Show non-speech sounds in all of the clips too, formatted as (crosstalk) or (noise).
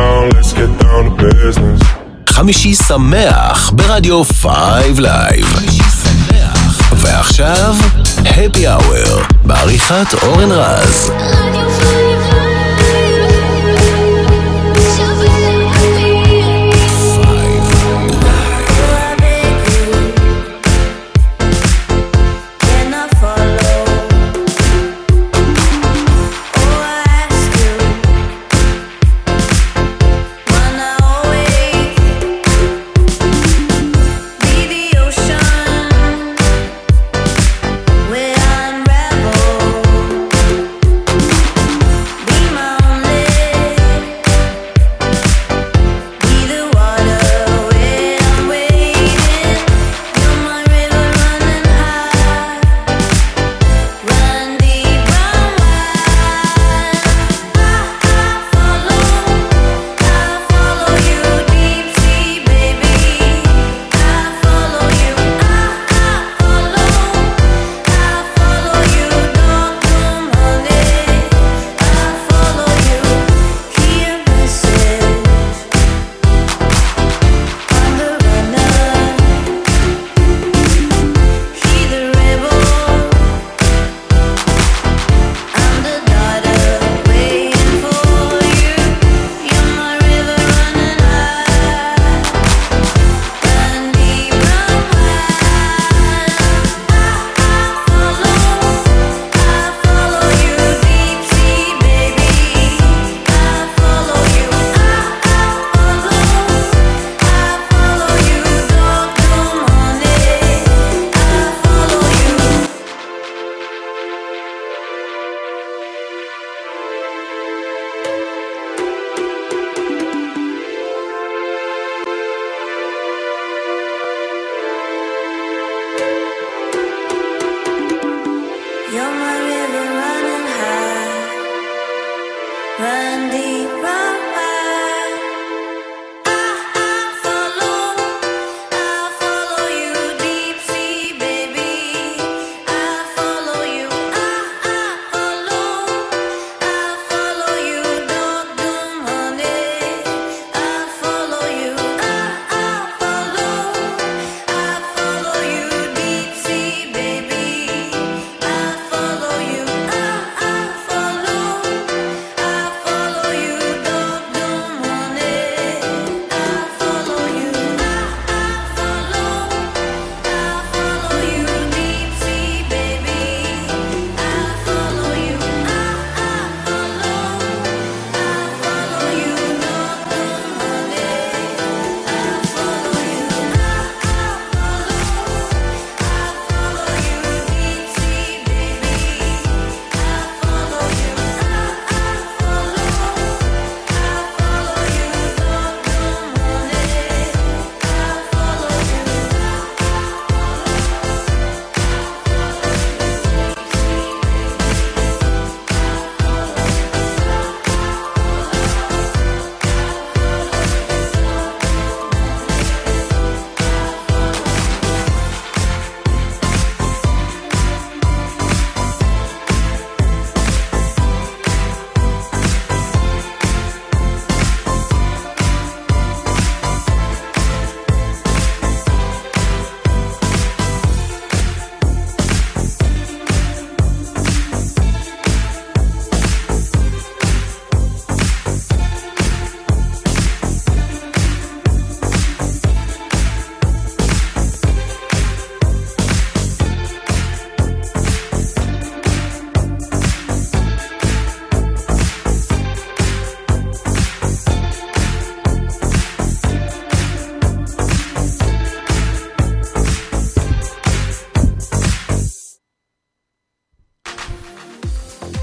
down, let's get down to business. חמישי שמח ברדיו 5 לייב. ועכשיו, Happy Hour, בעריכת אורן רז.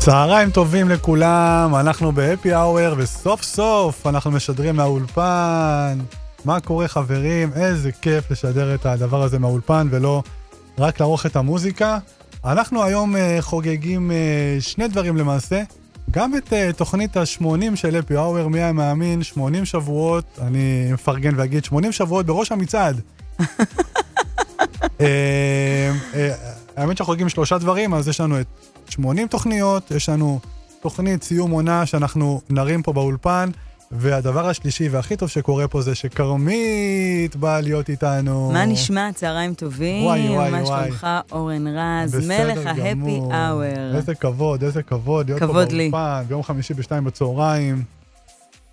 צהריים טובים לכולם, אנחנו בהפי האוור, וסוף סוף אנחנו משדרים מהאולפן. מה קורה חברים? איזה כיף לשדר את הדבר הזה מהאולפן ולא רק לערוך את המוזיקה. אנחנו היום uh, חוגגים uh, שני דברים למעשה. גם את uh, תוכנית ה-80 של הפי האוור, מי היה מאמין, 80 שבועות, אני מפרגן ואגיד 80 שבועות בראש המצעד. (laughs) האמת שאנחנו חוגגים שלושה דברים, אז יש לנו את 80 תוכניות, יש לנו תוכנית סיום עונה שאנחנו נרים פה באולפן, והדבר השלישי והכי טוב שקורה פה זה שכרמית באה להיות איתנו. מה נשמע? צהריים טובים. וואי, וואי, מה וואי. שלומך, אורן רז, מלך ההפי. אאואר. איזה כבוד, איזה כבוד, להיות פה כבוד לי. באולפן, ביום חמישי בשתיים בצהריים.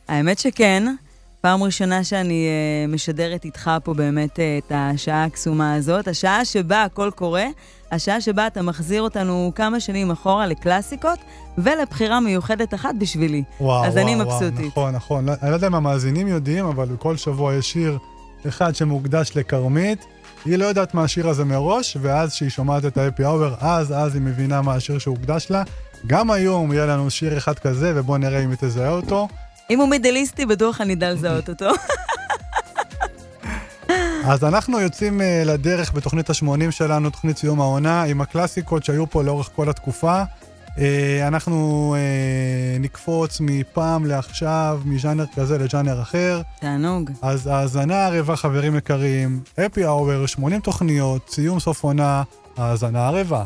האמת שכן, פעם ראשונה שאני uh, משדרת איתך פה באמת uh, את השעה הקסומה הזאת, השעה שבה הכל קורה, השעה שבה אתה מחזיר אותנו כמה שנים אחורה לקלאסיקות ולבחירה מיוחדת אחת בשבילי. וואו, אז וואו, אני וואו, מבסוטית. נכון, נכון. אני לא יודע אם המאזינים יודעים, אבל כל שבוע יש שיר אחד שמוקדש לכרמית. היא לא יודעת מה השיר הזה מראש, ואז כשהיא שומעת את ה-happy hour, אז, אז היא מבינה מה השיר שהוקדש לה. גם היום יהיה לנו שיר אחד כזה, ובואו נראה אם היא תזהה אותו. אם הוא מידליסטי, בטוח אני אדע לזהות אותו. (laughs) אז אנחנו יוצאים אה, לדרך בתוכנית ה-80 שלנו, תוכנית סיום העונה, עם הקלאסיקות שהיו פה לאורך כל התקופה. אה, אנחנו אה, נקפוץ מפעם לעכשיו, מז'אנר כזה לז'אנר אחר. תענוג. אז האזנה ערבה, חברים יקרים, Happy Hour, 80 תוכניות, סיום סוף עונה, האזנה ערבה.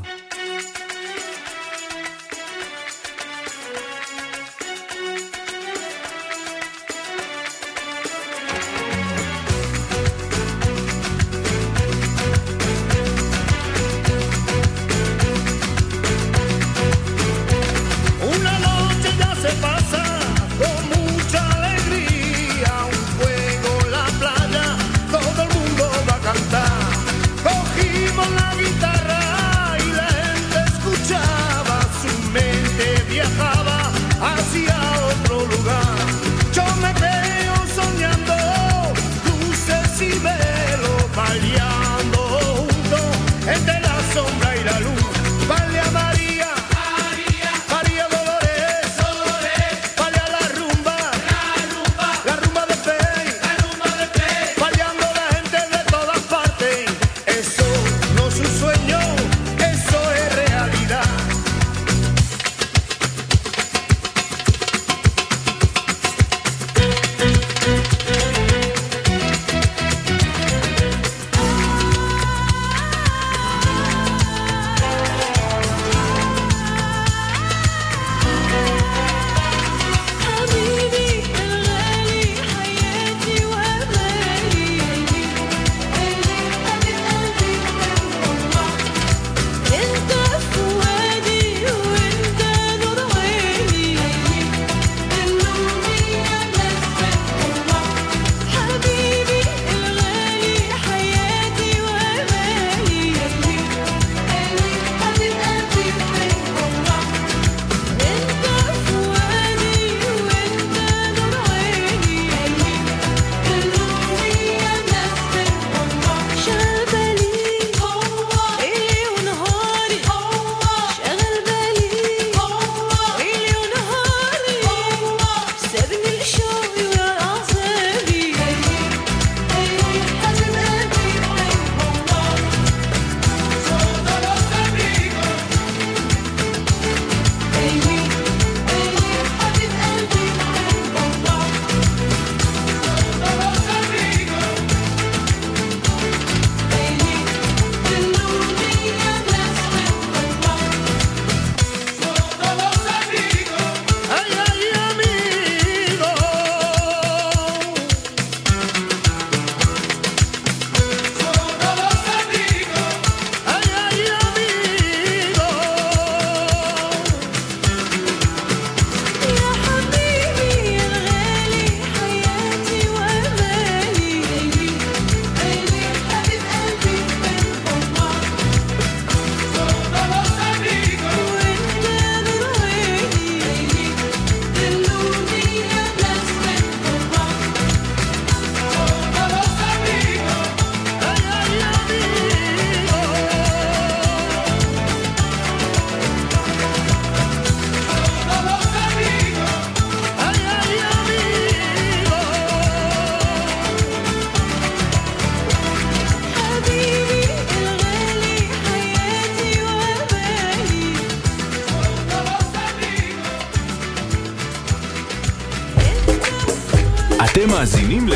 אתם מאזינים ל...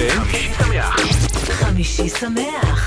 חמישי שמח.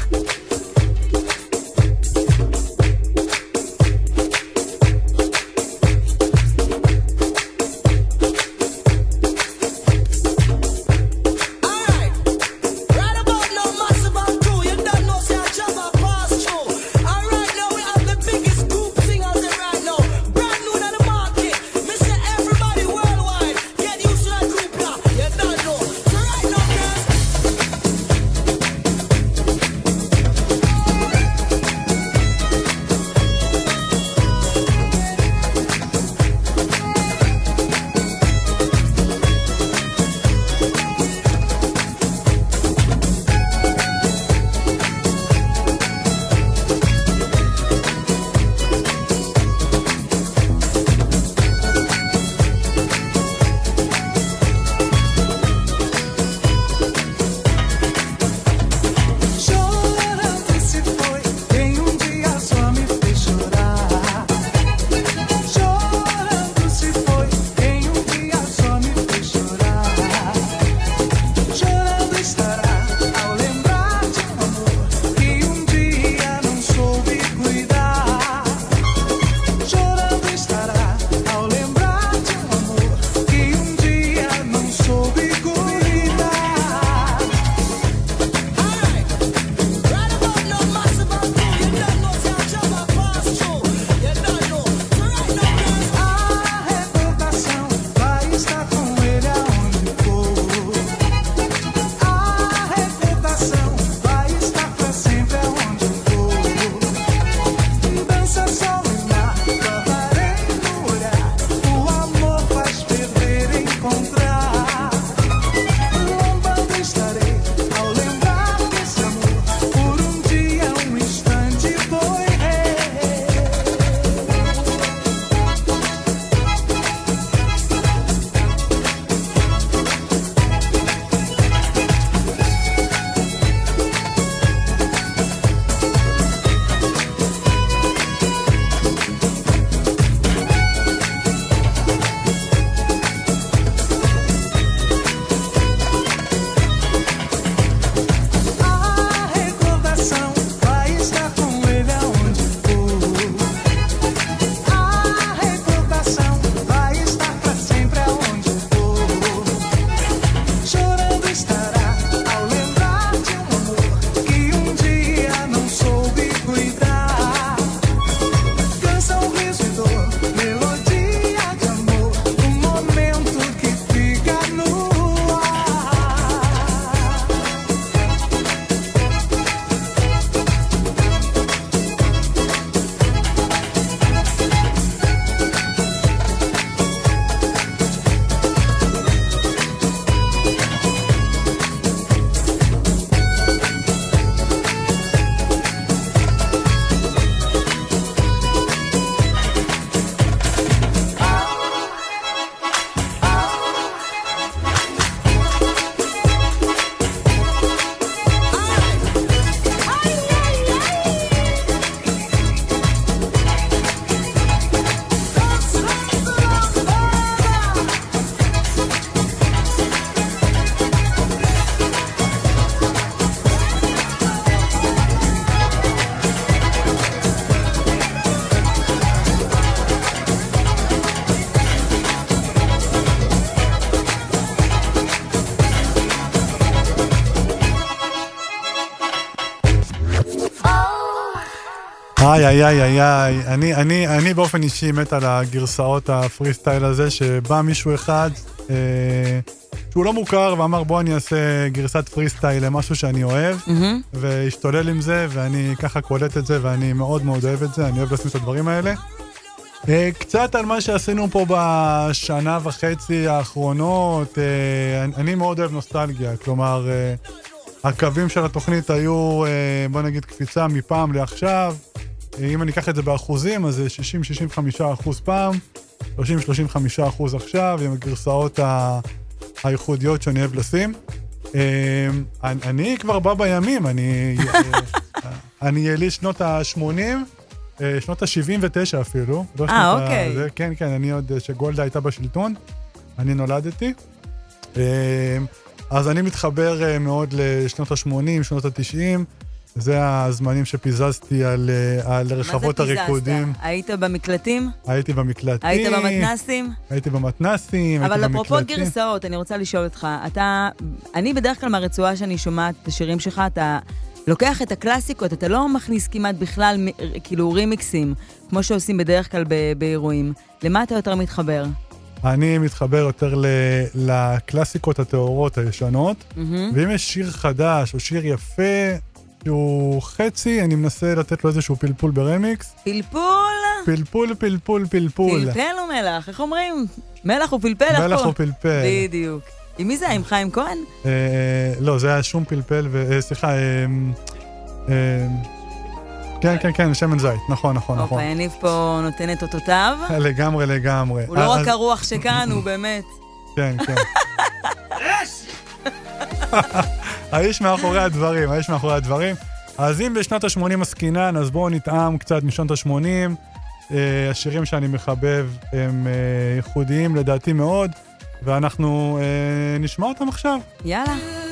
איי, איי, איי, איי, איי. אני, אני, אני באופן אישי מת על הגרסאות הפרי סטייל הזה, שבא מישהו אחד אה, שהוא לא מוכר ואמר בוא אני אעשה גרסת פרי סטייל למשהו שאני אוהב, מהמם. והשתולל עם זה, ואני ככה קולט את זה, ואני מאוד מאוד אוהב את זה, אני אוהב לשים את הדברים האלה. אה, קצת על מה שעשינו פה בשנה וחצי האחרונות, אה, אני- אני מאוד אוהב נוסטלגיה, כלומר, אה, הקווים של התוכנית היו, אה, בוא נגיד, קפיצה מפעם לעכשיו. אה, אם אני אקח את זה באחוזים, אז זה 60-65 אחוז פעם, 30-35 אחוז עכשיו, עם הגרסאות ה- הייחודיות שאני אוהב לשים. אה, אני- אני כבר בא בימים, אני... אה, אני יליד שנות ה-80, שנות ה-79 אפילו. לא אה, ה- אוקיי. זה, כן, כן, אני עוד, אה, שגולדה הייתה בשלטון, אני נולדתי. אה, אז אני מתחבר אה, מאוד לשנות ה-80, שנות ה-90. זה הזמנים שפיזזתי על, אה, על רחבות מה זה פיזזת? הריקודים. היית במקלטים? הייתי במקלטים. היית במתנסים? הייתי במתנסים, הייתי אבל אפרופו במקלטים. גרסאות, אני רוצה לשאול אותך, אתה, אני בדרך כלל מהרצועה שאני שומעת את השירים שלך, אתה לוקח את הקלאסיקות, אתה לא מכניס כמעט בכלל כאילו רימיקסים, כמו שעושים בדרך כלל באירועים. למה אתה יותר מתחבר? אני מתחבר יותר ל- לקלאסיקות הטהורות הישנות, מהמם. ואם יש שיר חדש או שיר יפה, שהוא חצי, אני מנסה לתת לו איזשהו פלפול ברמיקס. פלפול, פלפול, פלפול, פלפול. פלפל ומלח, איך אומרים? מלח ופלפל, איך מלח קוראים? ופלפל. בדיוק. עם מי זה? עם חיים כהן? אה, לא, זה היה שום פלפל. אה, סליחה, אה, כן, כן, כן, שמן זית, נכון, נכון, נכון. אוקיי, יניב פה נותן את אותותיו. לגמרי, לגמרי. הוא לא רק הרוח שכאן, הוא באמת. כן, כן. (laughs) (laughs) האיש מאחורי הדברים, האיש מאחורי הדברים. אז אם בשנות ה-80 עסקינן, אז בואו נטעם קצת משנות ה-80. אה, השירים שאני מחבב הם אה, ייחודיים לדעתי מאוד, ואנחנו אה, נשמע אותם עכשיו. יאללה.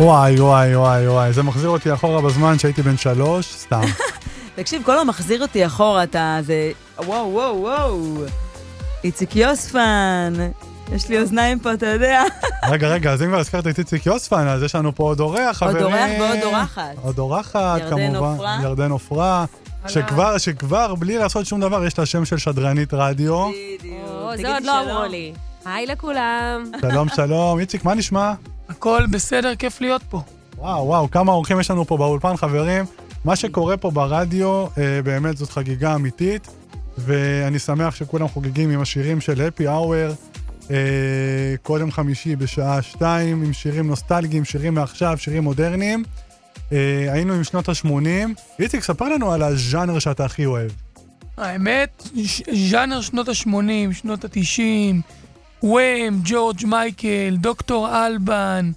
וואי, וואי, וואי, וואי, זה מחזיר אותי אחורה בזמן שהייתי בן שלוש, סתם. (laughs) תקשיב, כל המחזיר אותי אחורה, אתה... זה... וואו, וואו, וואו. איציק יוספן. יש לי אוזניים פה, אתה יודע. (laughs) רגע, רגע, אז אם כבר הזכרת את איציק יוספן, אז יש לנו פה עוד אורח, עוד חברים. אורח ועוד אורחת. עוד אורחת, ירדן כמובן. עופרה. ירדן עופרה. שכבר, שכבר, בלי לעשות שום דבר, יש לה שם של שדרנית רדיו. בדיוק. זה עוד לא. אמרו לי. היי לכולם. שלום, שלום. איציק, מה נשמע? הכל בסדר, כיף להיות פה. וואו, וואו, כמה אורחים יש לנו פה באולפן, חברים. מה שקורה פה ברדיו, אה, באמת זאת חגיגה אמיתית, ואני שמח שכולם חוגגים עם השירים של הפי האוור. אה, יום חמישי בשעה שתיים, עם שירים נוסטלגיים, שירים מעכשיו, שירים מודרניים. אה, היינו עם שנות ה-80. איציק, ספר לנו על הז'אנר שאתה הכי אוהב. האמת, ז'אנר שנות ה-80, שנות ה-90, Wham, ג'ורג' מייקל, דוקטור אלבן,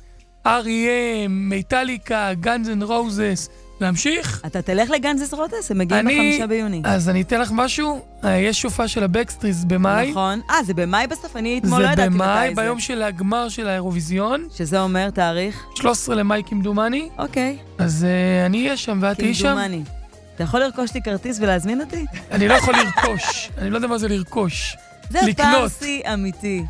R.E.M, מיטליקה, Guns N' Roses. להמשיך? אתה תלך ל Guns N' Roses, הם מגיעים אני- בחמישה ביוני. אז אני אתן לך משהו. אה, יש הופעה של ה Backstreet במאי. נכון. אה, זה במאי בסוף? אני אתמול לא זה ידעתי במאי, מתי זה. ביום של הגמר של האירוויזיון, שזה אומר תאריך? 13 למאי כמדומני. אוקיי. אז אה, אני אהיה שם ואת תהיי שם. כמדומני. אתה יכול לרכוש לי כרטיס ולהזמין אותי? אני לא יכול לרכוש. אני לא יודע מה זה לרכוש. זה לקנות. פרסי אמיתי.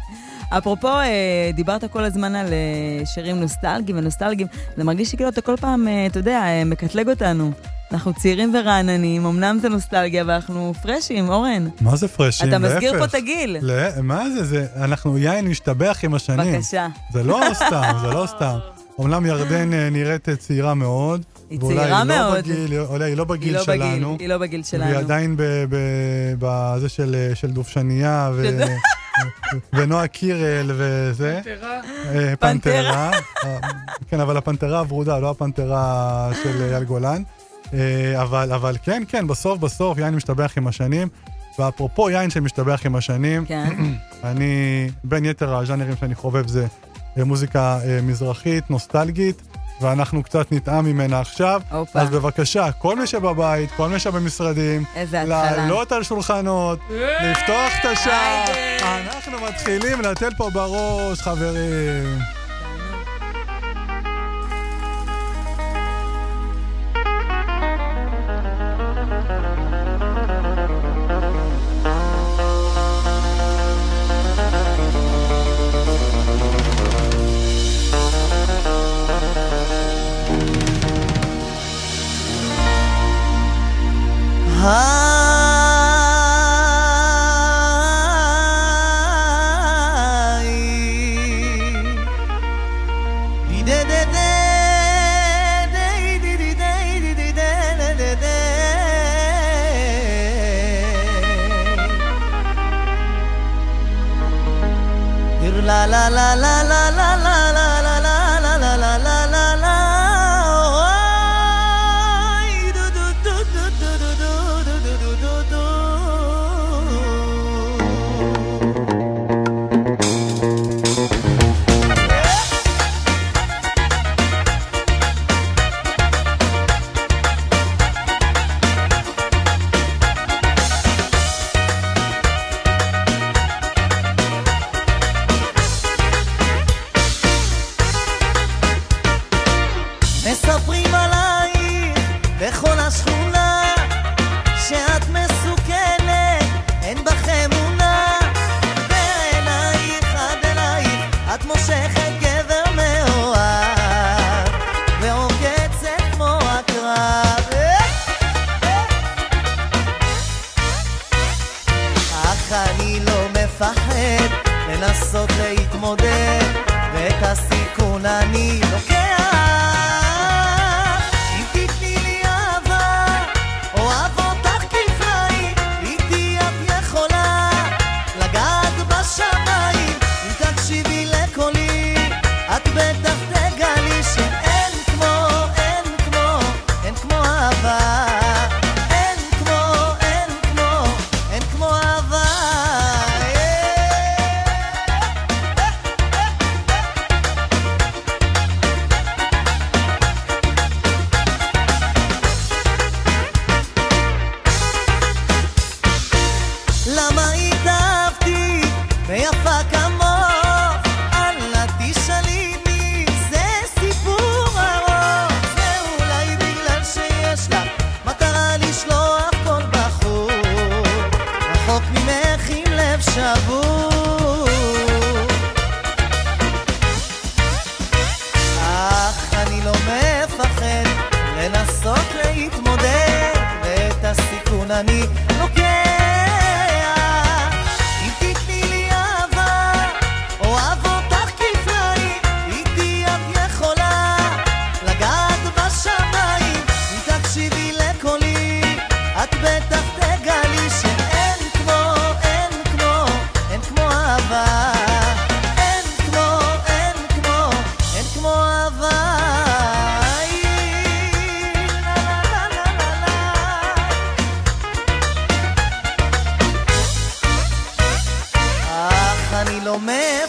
אפרופו, אה, דיברת כל הזמן על אה, שירים נוסטלגיים ונוסטלגיים, זה מרגיש שכאילו אתה כל פעם, אה, אתה יודע, מקטלג אותנו. אנחנו צעירים ורעננים, אמנם זה נוסטלגיה, אבל אנחנו פרשים, אורן. מה זה פרשים? אתה מסגיר פה. את הגיל. לא, מה זה? זה? אנחנו יין משתבח עם השנים. בבקשה. זה לא סתם, זה לא סתם. (laughs) אומנם ירדן נראית צעירה מאוד. היא צעירה היא לא מאוד. בגיל, אולי היא לא היא בגיל לא בגיל, שלנו. היא לא בגיל שלנו. והיא עדיין ב- ב- בזה של של דובשניה ו- (laughs) ונועה קירל וזה. תראה. אה, פנתרה. פנתרה. אה, כן, אבל הפנתרה הוורודה, לא הפנתרה של (laughs) אייל גולן. אה, אבל, אבל כן, כן, בסוף בסוף יין משתבח עם השנים. ואפרופו יין שמשתבח עם השנים, כן. (clears throat) אני, בין יתר הז'אנרים שאני חובב זה מוזיקה מזרחית, נוסטלגית, ואנחנו קצת נטעם ממנה עכשיו. הופה. אז בבקשה, כל מי שבבית, כל מי שבמשרדים. לעלות על שולחנות, לפתוח את השער. אנחנו מתחילים לתת פה בראש, חברים.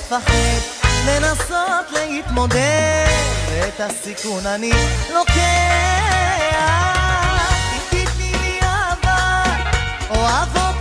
לפחד, לנסות להתמודד, ואת הסיכון אני לוקח. אם תתני לי אהבה, אוהב אותי.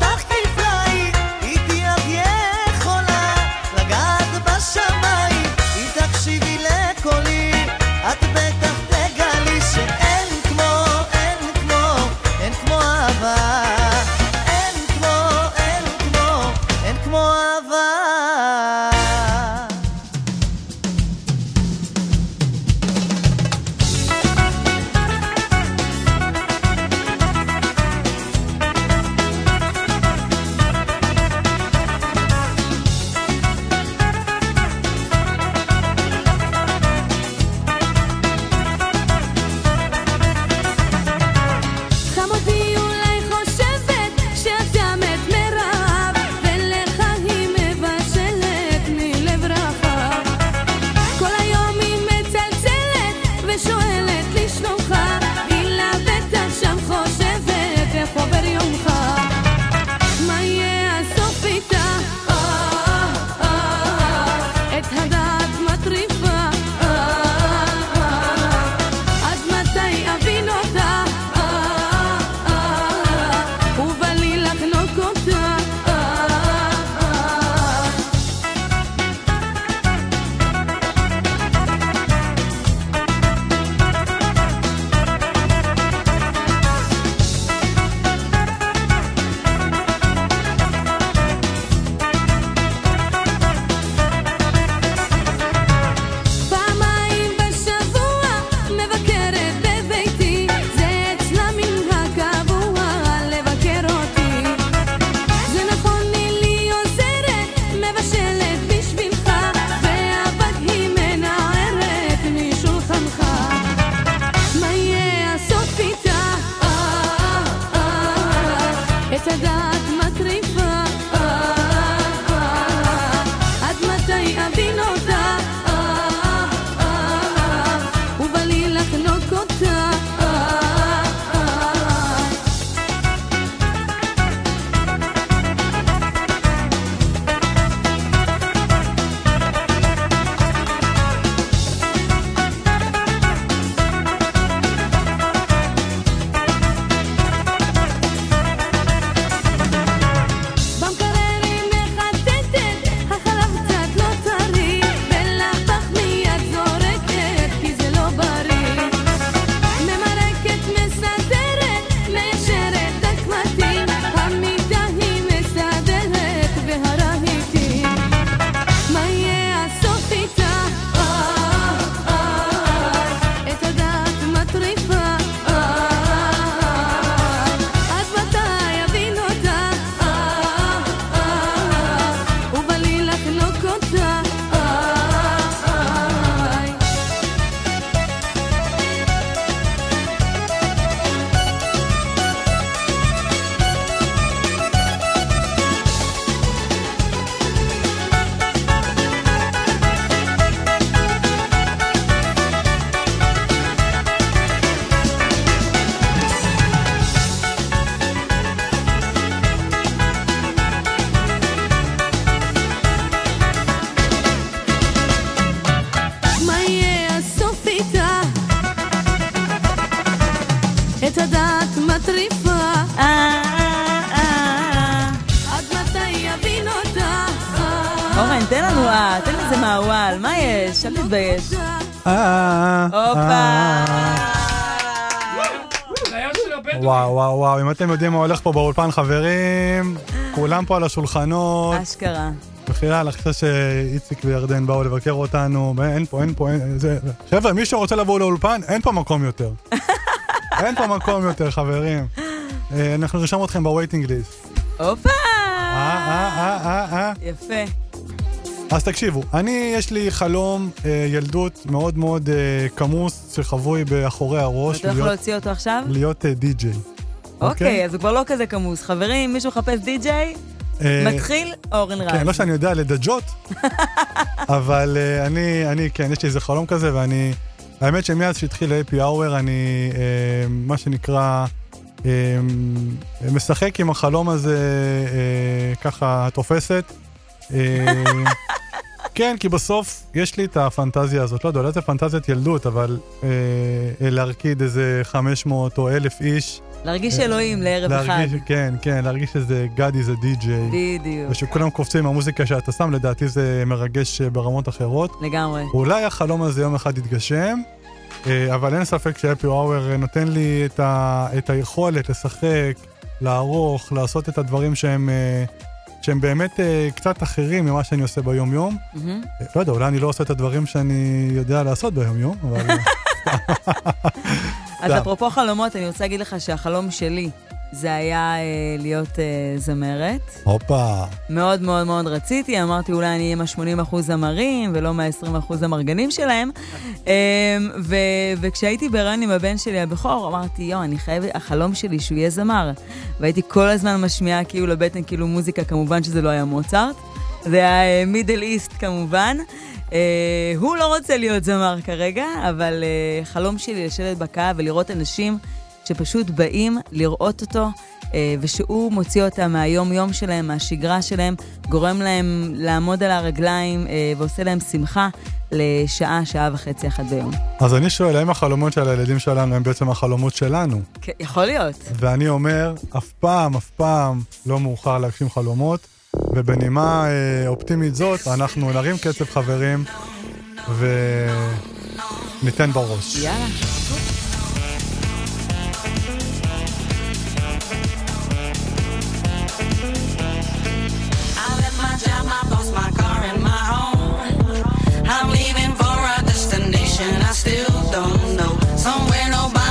תתבייש, אל אה, תתבייש. אה, אה. הופה. (laughs) אז תקשיבו, אני, יש לי חלום אה, ילדות מאוד מאוד אה, כמוס, שחבוי באחורי הראש, אתה יכול להוציא אותו עכשיו? להיות אה, די-ג'יי. אוקיי, אז הוא כבר לא כזה כמוס. חברים, מישהו מחפש די-ג'יי? אה, מתחיל אורן רז. כן, לא שאני יודע לדג'ות, (laughs) אבל uh, אני, אני, כן, יש לי איזה חלום כזה, ואני... האמת שמאז שהתחיל ה-happy hour, אני, uh, מה שנקרא, uh, משחק עם החלום הזה uh, ככה תופסת. (laughs) כן, כי בסוף יש לי את הפנטזיה הזאת, לא יודע, אולי זה פנטזיית ילדות, אבל uh, להרקיד איזה 500 או 1,000 איש. להרגיש אלוהים לערב אחד. להרגיש, כן, כן, להרגיש שזה God is a DJ. בדיוק. ושכולם קופצים עם המוזיקה שאתה שם, לדעתי זה מרגש אה, ברמות אחרות. לגמרי. אולי החלום הזה יום אחד יתגשם, אה, אבל אין ספק שהפי אאואר נותן לי את, ה, את היכולת לשחק, לערוך, לעשות את הדברים שהם, אה, שהם באמת קצת אחרים ממה שאני עושה ביום-יום. מהמם. לא יודע, אולי אני לא עושה את הדברים שאני יודע לעשות ביום-יום, אבל... (laughs) אז סתם. אפרופו חלומות, אני רוצה להגיד לך שהחלום שלי זה היה אה, להיות אה, זמרת. הופה. מאוד מאוד מאוד רציתי, אמרתי אולי אני אהיה מה-80% זמרים ולא מה-20% המרגנים שלהם. אה, ו- וכשהייתי בהיריון עם הבן שלי הבכור, אמרתי, יואו, אני חייבת, החלום שלי שהוא יהיה זמר. והייתי כל הזמן משמיעה כאילו לבטן, כאילו מוזיקה, כמובן שזה לא היה מוצרט. זה היה מידל איסט כמובן. Uh, הוא לא רוצה להיות זמר כרגע, אבל uh, חלום שלי לשבת בקהל ולראות אנשים שפשוט באים לראות אותו, uh, ושהוא מוציא אותם מהיום-יום שלהם, מהשגרה שלהם, גורם להם לעמוד על הרגליים uh, ועושה להם שמחה לשעה, שעה וחצי אחת ביום. אז אני שואל, האם החלומות של הילדים שלנו הם בעצם החלומות שלנו? כן, יכול להיות. ואני אומר, אף פעם, אף פעם לא מאוחר להגשים חלומות, ובנימה אה, אופטימית זאת, אנחנו נרים קצב חברים, וניתן בראש. יאללה. I'm leaving for a destination I still don't know. Somewhere nobody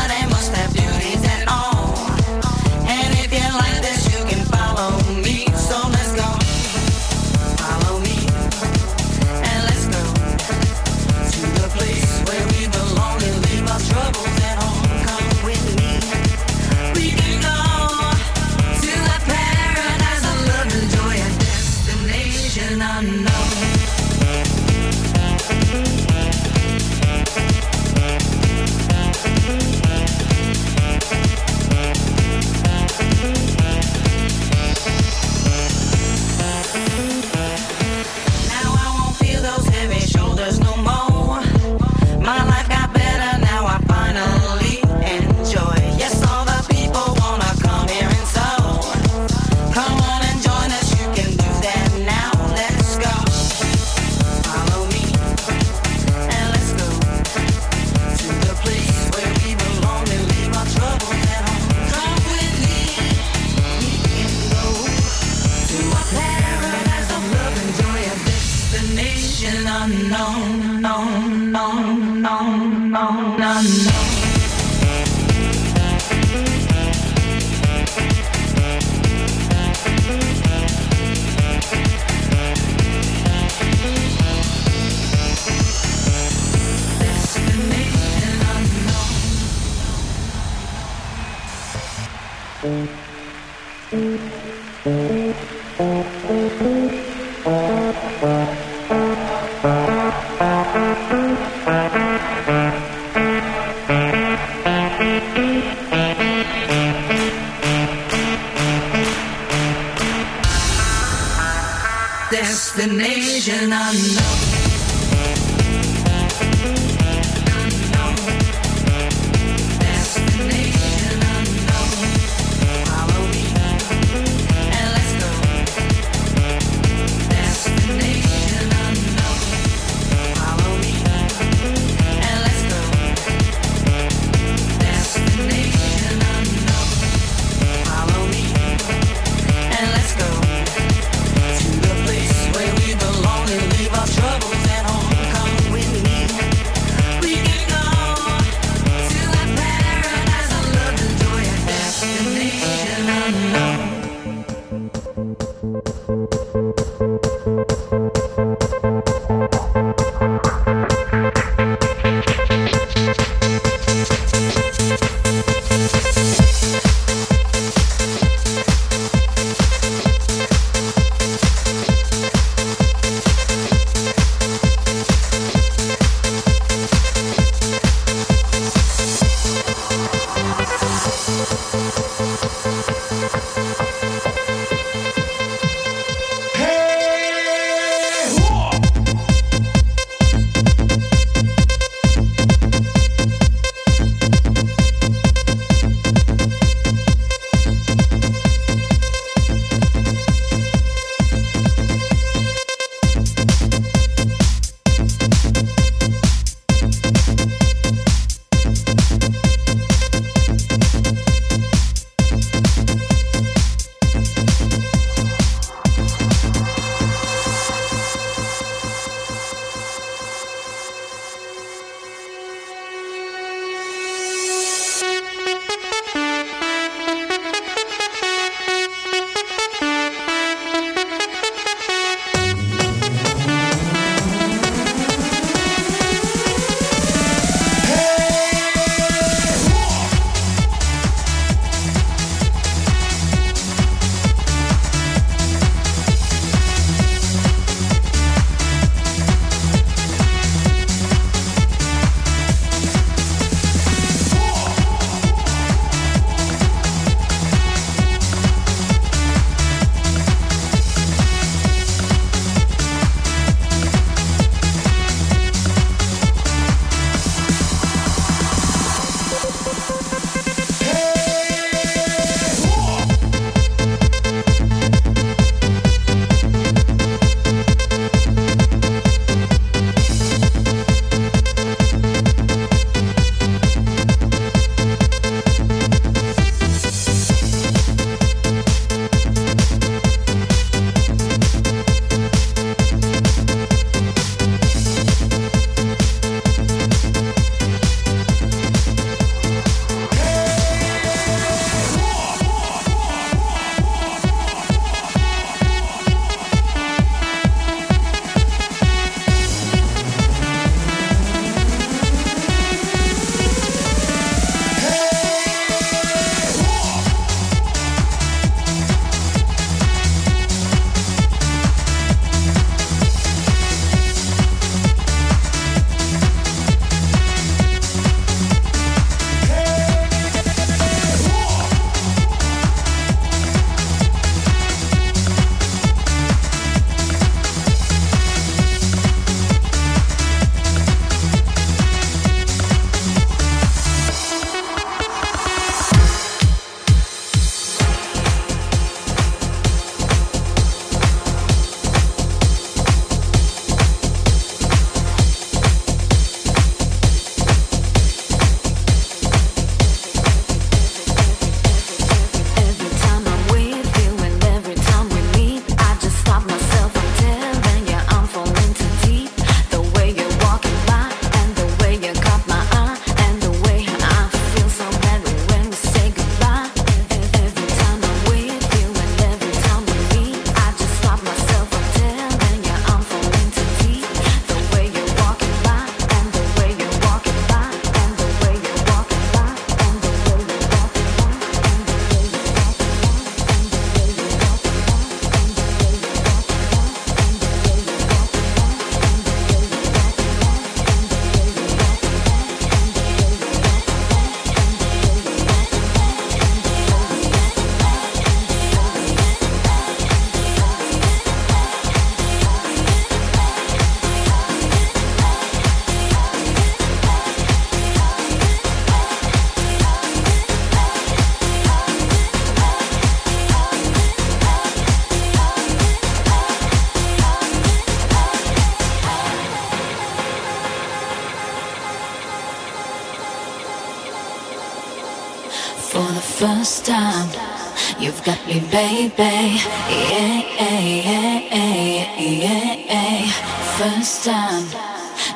got me, baby. Yeah, yeah, yeah, yeah, yeah. First time,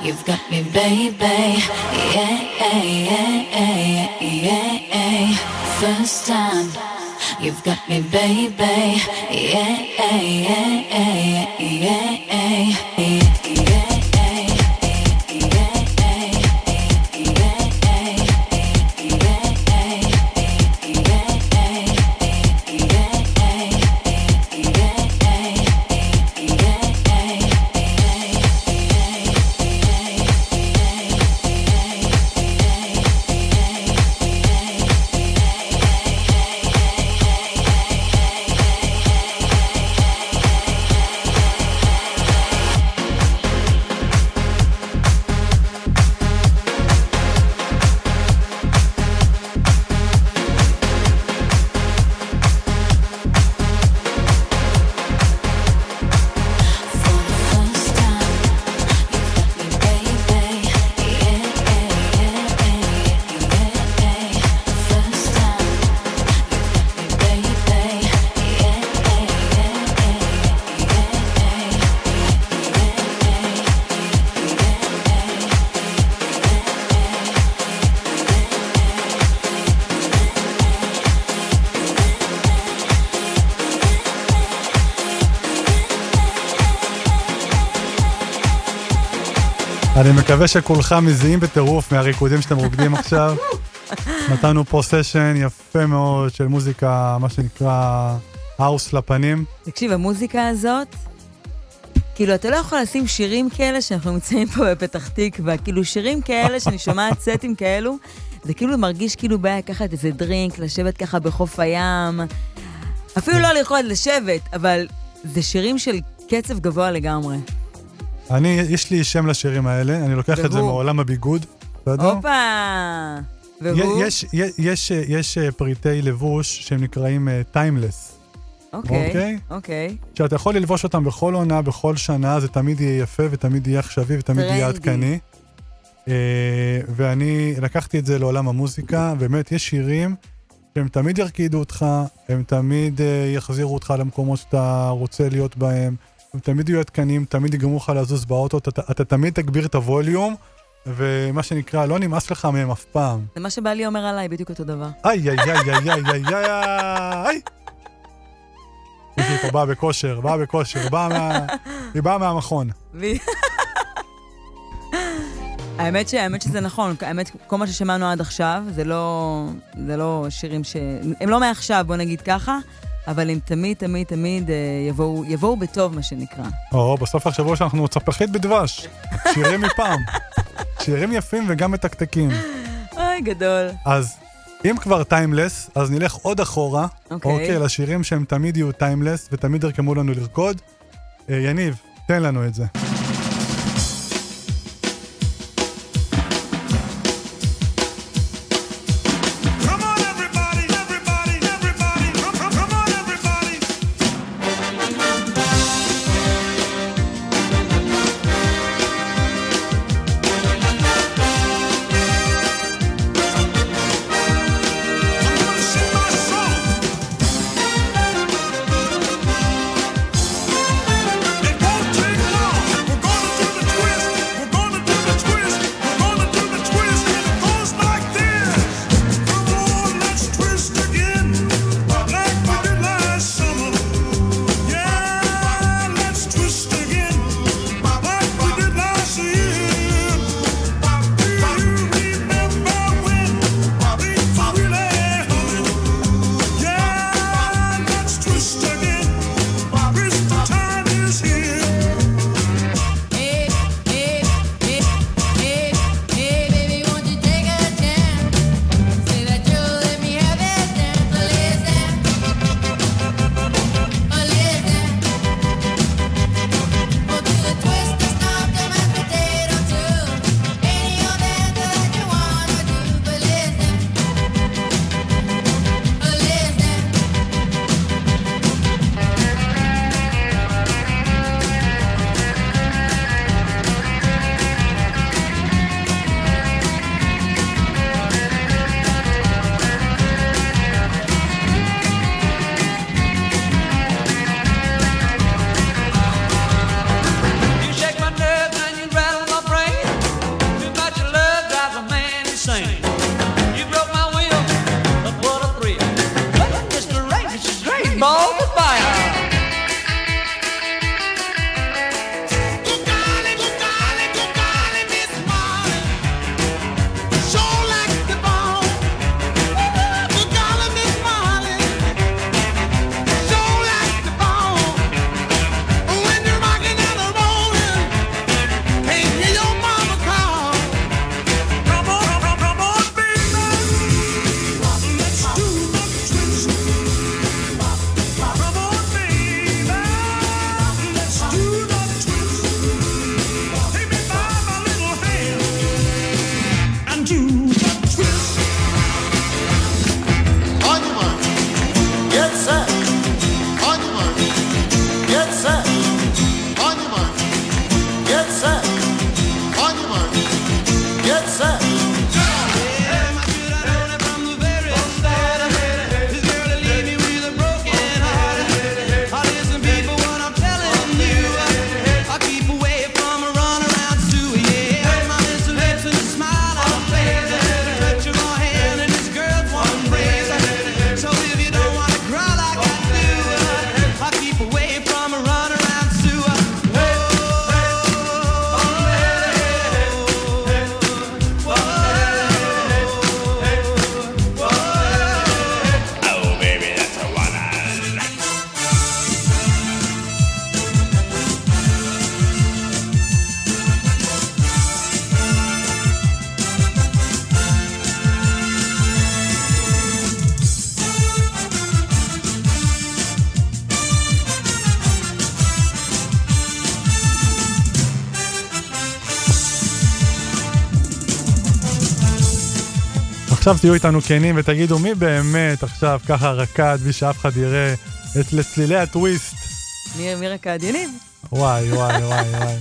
you've got me, baby. Yeah, yeah, yeah, yeah, yeah. First time, You've got me, baby. Yeah, yeah, yeah, yeah, yeah, אני מקווה שכולכם מזיעים בטירוף מהריקודים שאתם רוקדים עכשיו. (laughs) נתנו פה סשן יפה מאוד של מוזיקה, מה שנקרא house לפנים. תקשיב, המוזיקה הזאת, כאילו, אתה לא יכול לשים שירים כאלה שאנחנו נמצאים פה בפתח תקווה, כאילו שירים כאלה שאני שומעת (laughs) סטים כאלו, זה כאילו מרגיש כאילו בא לקחת איזה drink, לשבת ככה בחוף הים, אפילו לא לרקוד לשבת, אבל זה שירים של קצב גבוה לגמרי. אני, יש לי שם לשירים האלה, אני לוקח את זה והוא? מעולם הביגוד? הופה! והוא? יש, יש, יש, יש אה, פריטי לבוש שהם נקראים טיימלס. אוקיי, אוקיי? אוקיי. שאתה יכול ללבוש אותם בכל עונה, בכל שנה, זה תמיד יהיה יפה ותמיד יהיה עכשווי ותמיד יהיה. עדכני. אה, ואני לקחתי את זה לעולם המוזיקה, באמת, יש שירים שהם תמיד ירקידו אותך, הם תמיד אה, יחזירו אותך למקומות שאתה רוצה להיות בהם, הם תמיד יהיו עדכניים, תמיד יגרמו לך לזוז באוטו, אתה, אתה תמיד תגביר את הווליום, ומה שנקרא, לא נמאס לך מהם אף פעם. זה מה שבעלי אומר עליי, בדיוק אותו דבר. איי, איי, איי, איי, איי, איי, איי, איי. מישהי פה באה בכושר, באה בכושר, באה מה... היא באה מהמכון. האמת, ש... האמת שזה נכון, האמת, כל מה ששמענו עד עכשיו, זה לא, זה לא שירים ש... הם לא מעכשיו, בוא נגיד ככה, אבל הם תמיד, תמיד, תמיד אה, יבואו, יבואו בטוב, מה שנקרא. או, בסוף יחשבו שאנחנו צפחית בדבש. שירים מפעם. שירים יפים וגם מתקתקים. אוי, גדול. אז אם כבר timeless, אז נלך עוד אחורה, אוקיי. אוקיי, לשירים שהם תמיד יהיו timeless ותמיד יגרמו לנו לרקוד. אה, יניב, תן לנו את זה. עכשיו תהיו איתנו כנים ותגידו מי באמת עכשיו ככה רקד בלי שאף אחד יראה את לצלילי הטוויסט. מי מי רקד? יניב. וואי, וואי, וואי, וואי.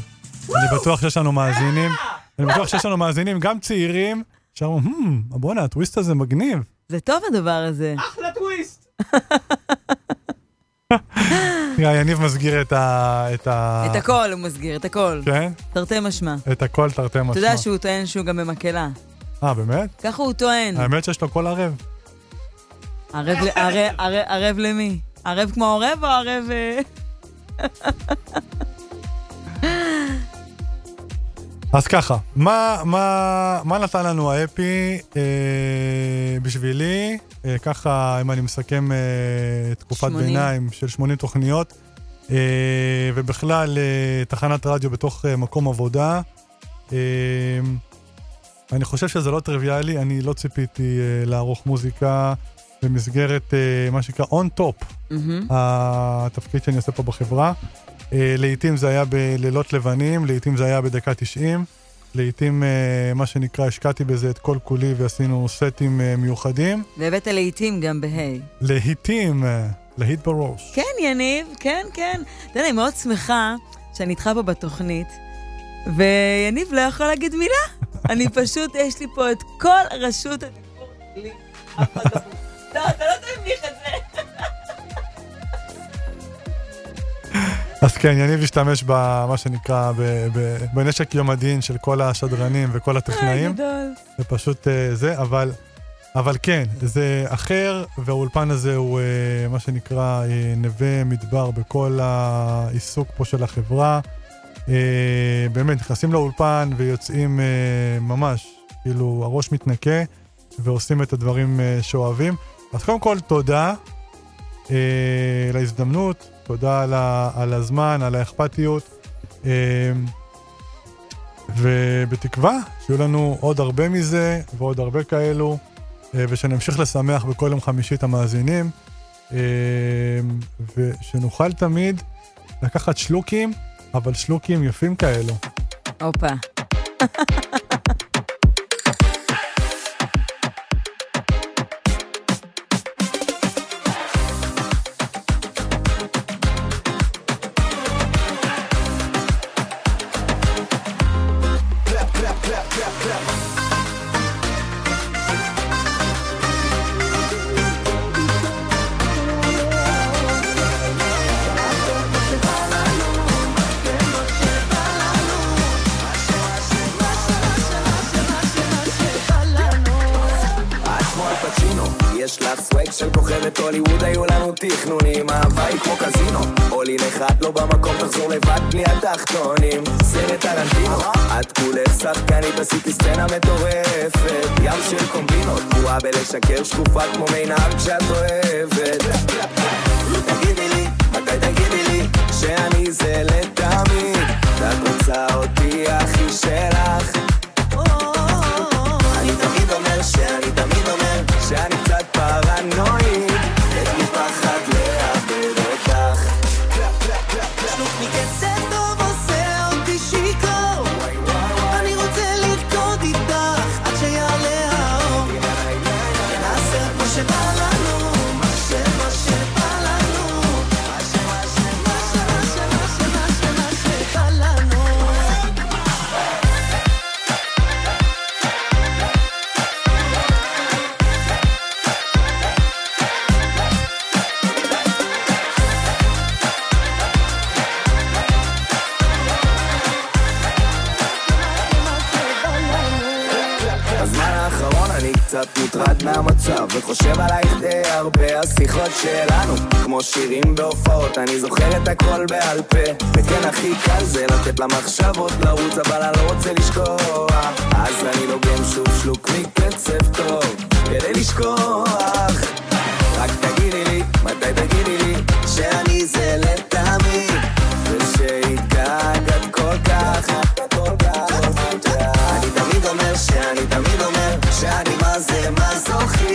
אני בטוח שיש לנו מאזינים, אני בטוח שיש לנו מאזינים, גם צעירים, שאמרו, "הם, בואנה, הטוויסט הזה מגניב. זה טוב הדבר הזה. אחלה טוויסט! (laughs) תראה, יניב מסגיר את ה... את ה... את הכל הוא מסגיר, את הכל. כן? תרתי משמע. את הכל תרתי משמע. אתה יודע שהוא טוען שהוא גם במקהלה. אה, באמת? ככה הוא טוען. האמת שיש לו קול ערב. ערב ערב- ערב- ערב למי? ערב כמו עורב או ערב... אה? אז ככה, מה, מה, מה נתן לנו האפי אה, בשבילי? אה, ככה, אם אני מסכם אה, תקופת 80. ביניים של 80 תוכניות, אה, ובכלל אה, תחנת רדיו בתוך אה, מקום עבודה. אה, אני חושב שזה לא טריוויאלי, אני לא ציפיתי אה, לערוך מוזיקה במסגרת אה, מה שנקרא on top, מהמם. התפקיד שאני עושה פה בחברה. אה, לעתים זה היה בלילות לבנים, לעתים זה היה בדקה 90, לעתים אה, מה שנקרא השקעתי בזה את כל כולי ועשינו סטים אה, מיוחדים. והבאת לעיתים גם בה'. לעתים, אה, להיט בראש. כן, יניב, כן, כן. אתה יודע, אני מאוד שמחה שאני איתך פה בתוכנית, ויניב לא יכול להגיד מילה. אני פשוט, יש לי פה את כל רשות הדיבור שלי. אף אחד לא- לא, אתה לא תביך את זה. אז כן, יניב השתמש במה שנקרא, בנשק יום הדין של כל השדרנים וכל הטכנאים. גדול. זה פשוט אה, זה, אבל, אבל כן, זה אחר, והאולפן הזה הוא אה, מה שנקרא אה, נווה מדבר בכל העיסוק פה של החברה. אה, באמת, נכנסים לאולפן ויוצאים אה, ממש, כאילו, הראש מתנקה, ועושים את הדברים אה, שאוהבים. אז קודם כל, תודה על ההזדמנות, תודה על, ה, על הזמן, על האכפתיות. ובתקווה שיהיו לנו עוד הרבה מזה ועוד הרבה כאלו, ושנמשיך לשמח בכל יום חמישי את המאזינים, ושנוכל תמיד לקחת שלוקים, אבל שלוקים יפים כאלו. הופה. (laughs) כוכבת הוליווד, היו לנו תכנונים, אהבה היא כמו קזינו, עולי נחת לא במקום, תחזור לבד בלי התחתונים, סרט טרנטינו, את כולך שחקנית, עשיתי סצנה מטורפת, ים של קומבינות, גרועה בלשקר, שקופה כמו מיינם כשאת אוהבת. תגידי לי, מתי תגידי לי, שאני זה לתמיד, ואת רוצה אותי הכי שלך. קצת מוטרד מהמצב וחושב עלייך די הרבה השיחות שלנו כמו שירים בהופעות אני זוכר את הכל בעל פה. וכן הכי קל זה לתת למחשבות לרוץ אבל אני לא רוצה לשקוע אז אני לוגם שוב שלוק מקצב טוב כדי לשכוח. רק תגידי לי, מתי תגידי לי שאני זה לתמיד ושהתגעגעת כל כך זה מזוכיסט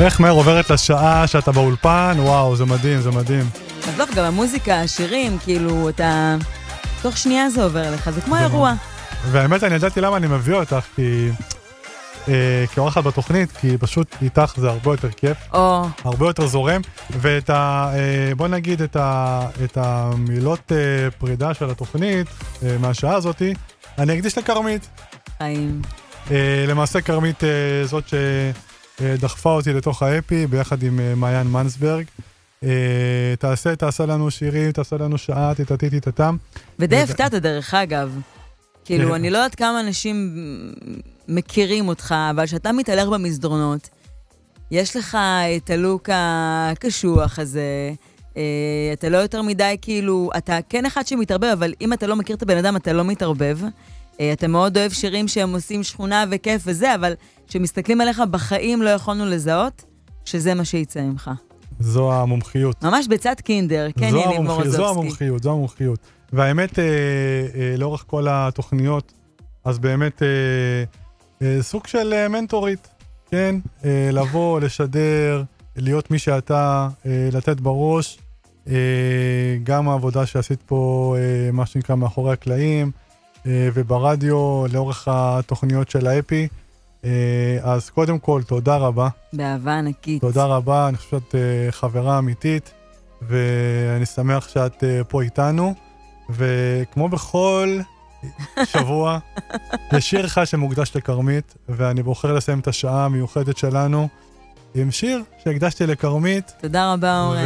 איך מהר עוברת לשעה שאתה באולפן, וואו, זה מדהים, זה מדהים. עזוב, גם המוזיקה, השירים, כאילו, אתה... תוך שנייה זה עובר לך, זה כמו אירוע. והאמת, אני ידעתי למה אני מביא אותך, כי... אה, כאורחת בתוכנית, כי פשוט איתך זה הרבה יותר כיף, או, הרבה יותר זורם, ואת ה... אה, בוא נגיד את, ה, את המילות אה, פרידה של התוכנית, אה, מהשעה הזאתי, אני אקדיש לכרמית. חיים. אה, למעשה כרמית אה, זאת שדחפה אותי לתוך האפי ביחד עם אה, מעיין מנסברג. אה, תעשה, תעשה לנו שירים, תעשה לנו שעה, תטטי תטטם. ודי הפתעת, דרך אגב. כאילו. אני לא יודעת כמה אנשים מכירים אותך, אבל כשאתה מתהלך במסדרונות, יש לך את הלוק הקשוח הזה, אה, אתה לא יותר מדי, כאילו, אתה כן אחד שמתערבב, אבל אם אתה לא מכיר את הבן אדם, אתה לא מתערבב. אה, אתה מאוד אוהב שירים שהם עושים שכונה וכיף וזה, אבל כשמסתכלים עליך, בחיים לא יכולנו לזהות שזה מה שיצא ממך. זו המומחיות. ממש בצד קינדר, כן, זו ניב המומחיות, זו. המומחיות, זו המומחיות. והאמת, אה, אה, לאורך כל התוכניות, אז באמת אה, אה, סוג של אה, מנטורית, כן? אה, לבוא, (laughs) לשדר, להיות מי שאתה, אה, לתת בראש. אה, גם העבודה שעשית פה, אה, מה שנקרא, מאחורי הקלעים, וברדיו, לאורך התוכניות של האפי. אה, אז קודם כל, תודה רבה. באהבה ענקית. תודה רבה, אני חושב שאת אה, חברה אמיתית, ואני שמח שאת אה, פה איתנו. וכמו בכל שבוע, (laughs) יש שיר אחד שמוקדש לכרמית, ואני בוחר לסיים את השעה המיוחדת שלנו עם שיר שהקדשתי לכרמית, תודה רבה, אורן.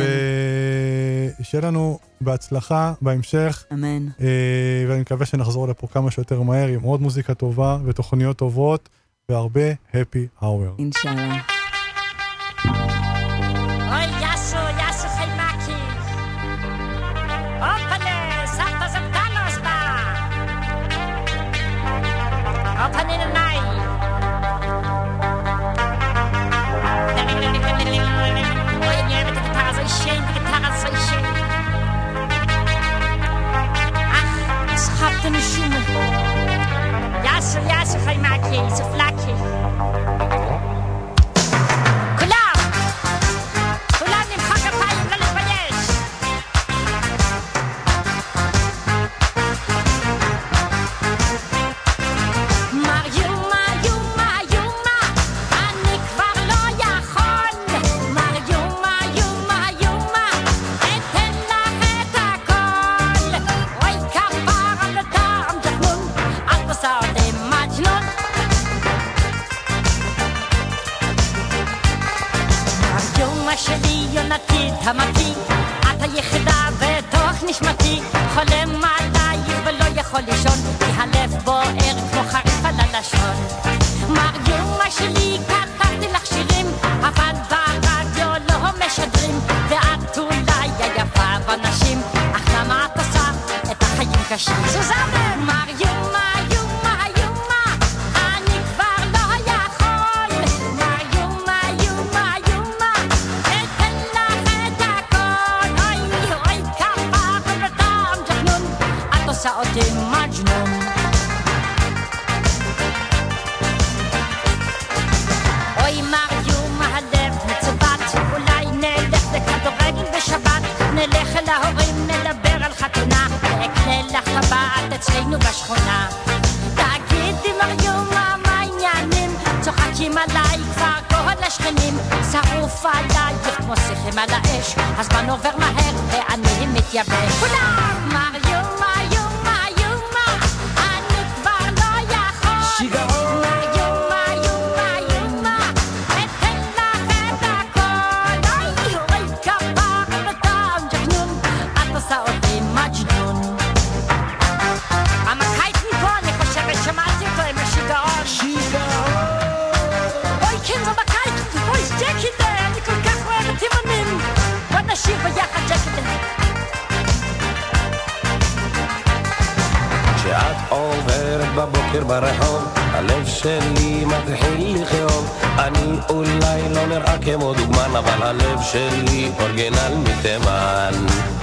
ושיהיה לנו בהצלחה בהמשך. אמן. אה, ואני מקווה שנחזור לפה כמה שיותר מהר עם עוד מוזיקה טובה ותוכניות טובות, והרבה happy hour. אינשאללה. אצלנו בשכונה. תגידי, מר יומה, מה העניינים? צוחקים עליי כבר כל השכנים, שרוף עלייך כמו שיחים על האש, הזמן עובר מהר ואני מתייבש. כולם! בבוקר ברחוב, הלב שלי מתחיל לכאוב. אני אולי לא נראה כמו דוגמן, אבל הלב שלי אורגינל מתימן.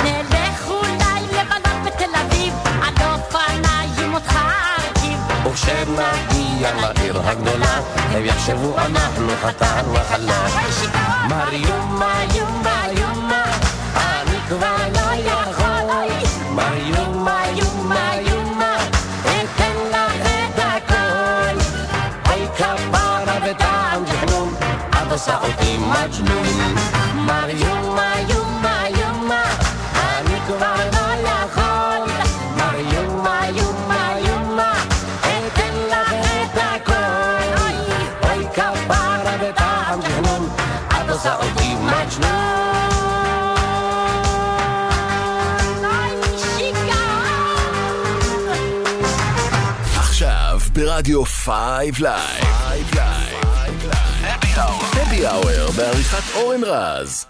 נלך אולי לבלות בתל אביב, על אופניים אותך ארכיב. וכשנגיע לעיר הגדולה, הם יחשבו אנחנו חתן וחלה. מר יומה, אותי מג'נון. מר יומה, יומה, יומה, אני כבר לא יכול. מר יומה, יומה, יומה, אתן לך את הכל. אוי כפרה וטעם ג'חנון, את עושה אותי מג'נון. ברדיו 5 לייב. Happy Hour בעריכת אורן רז.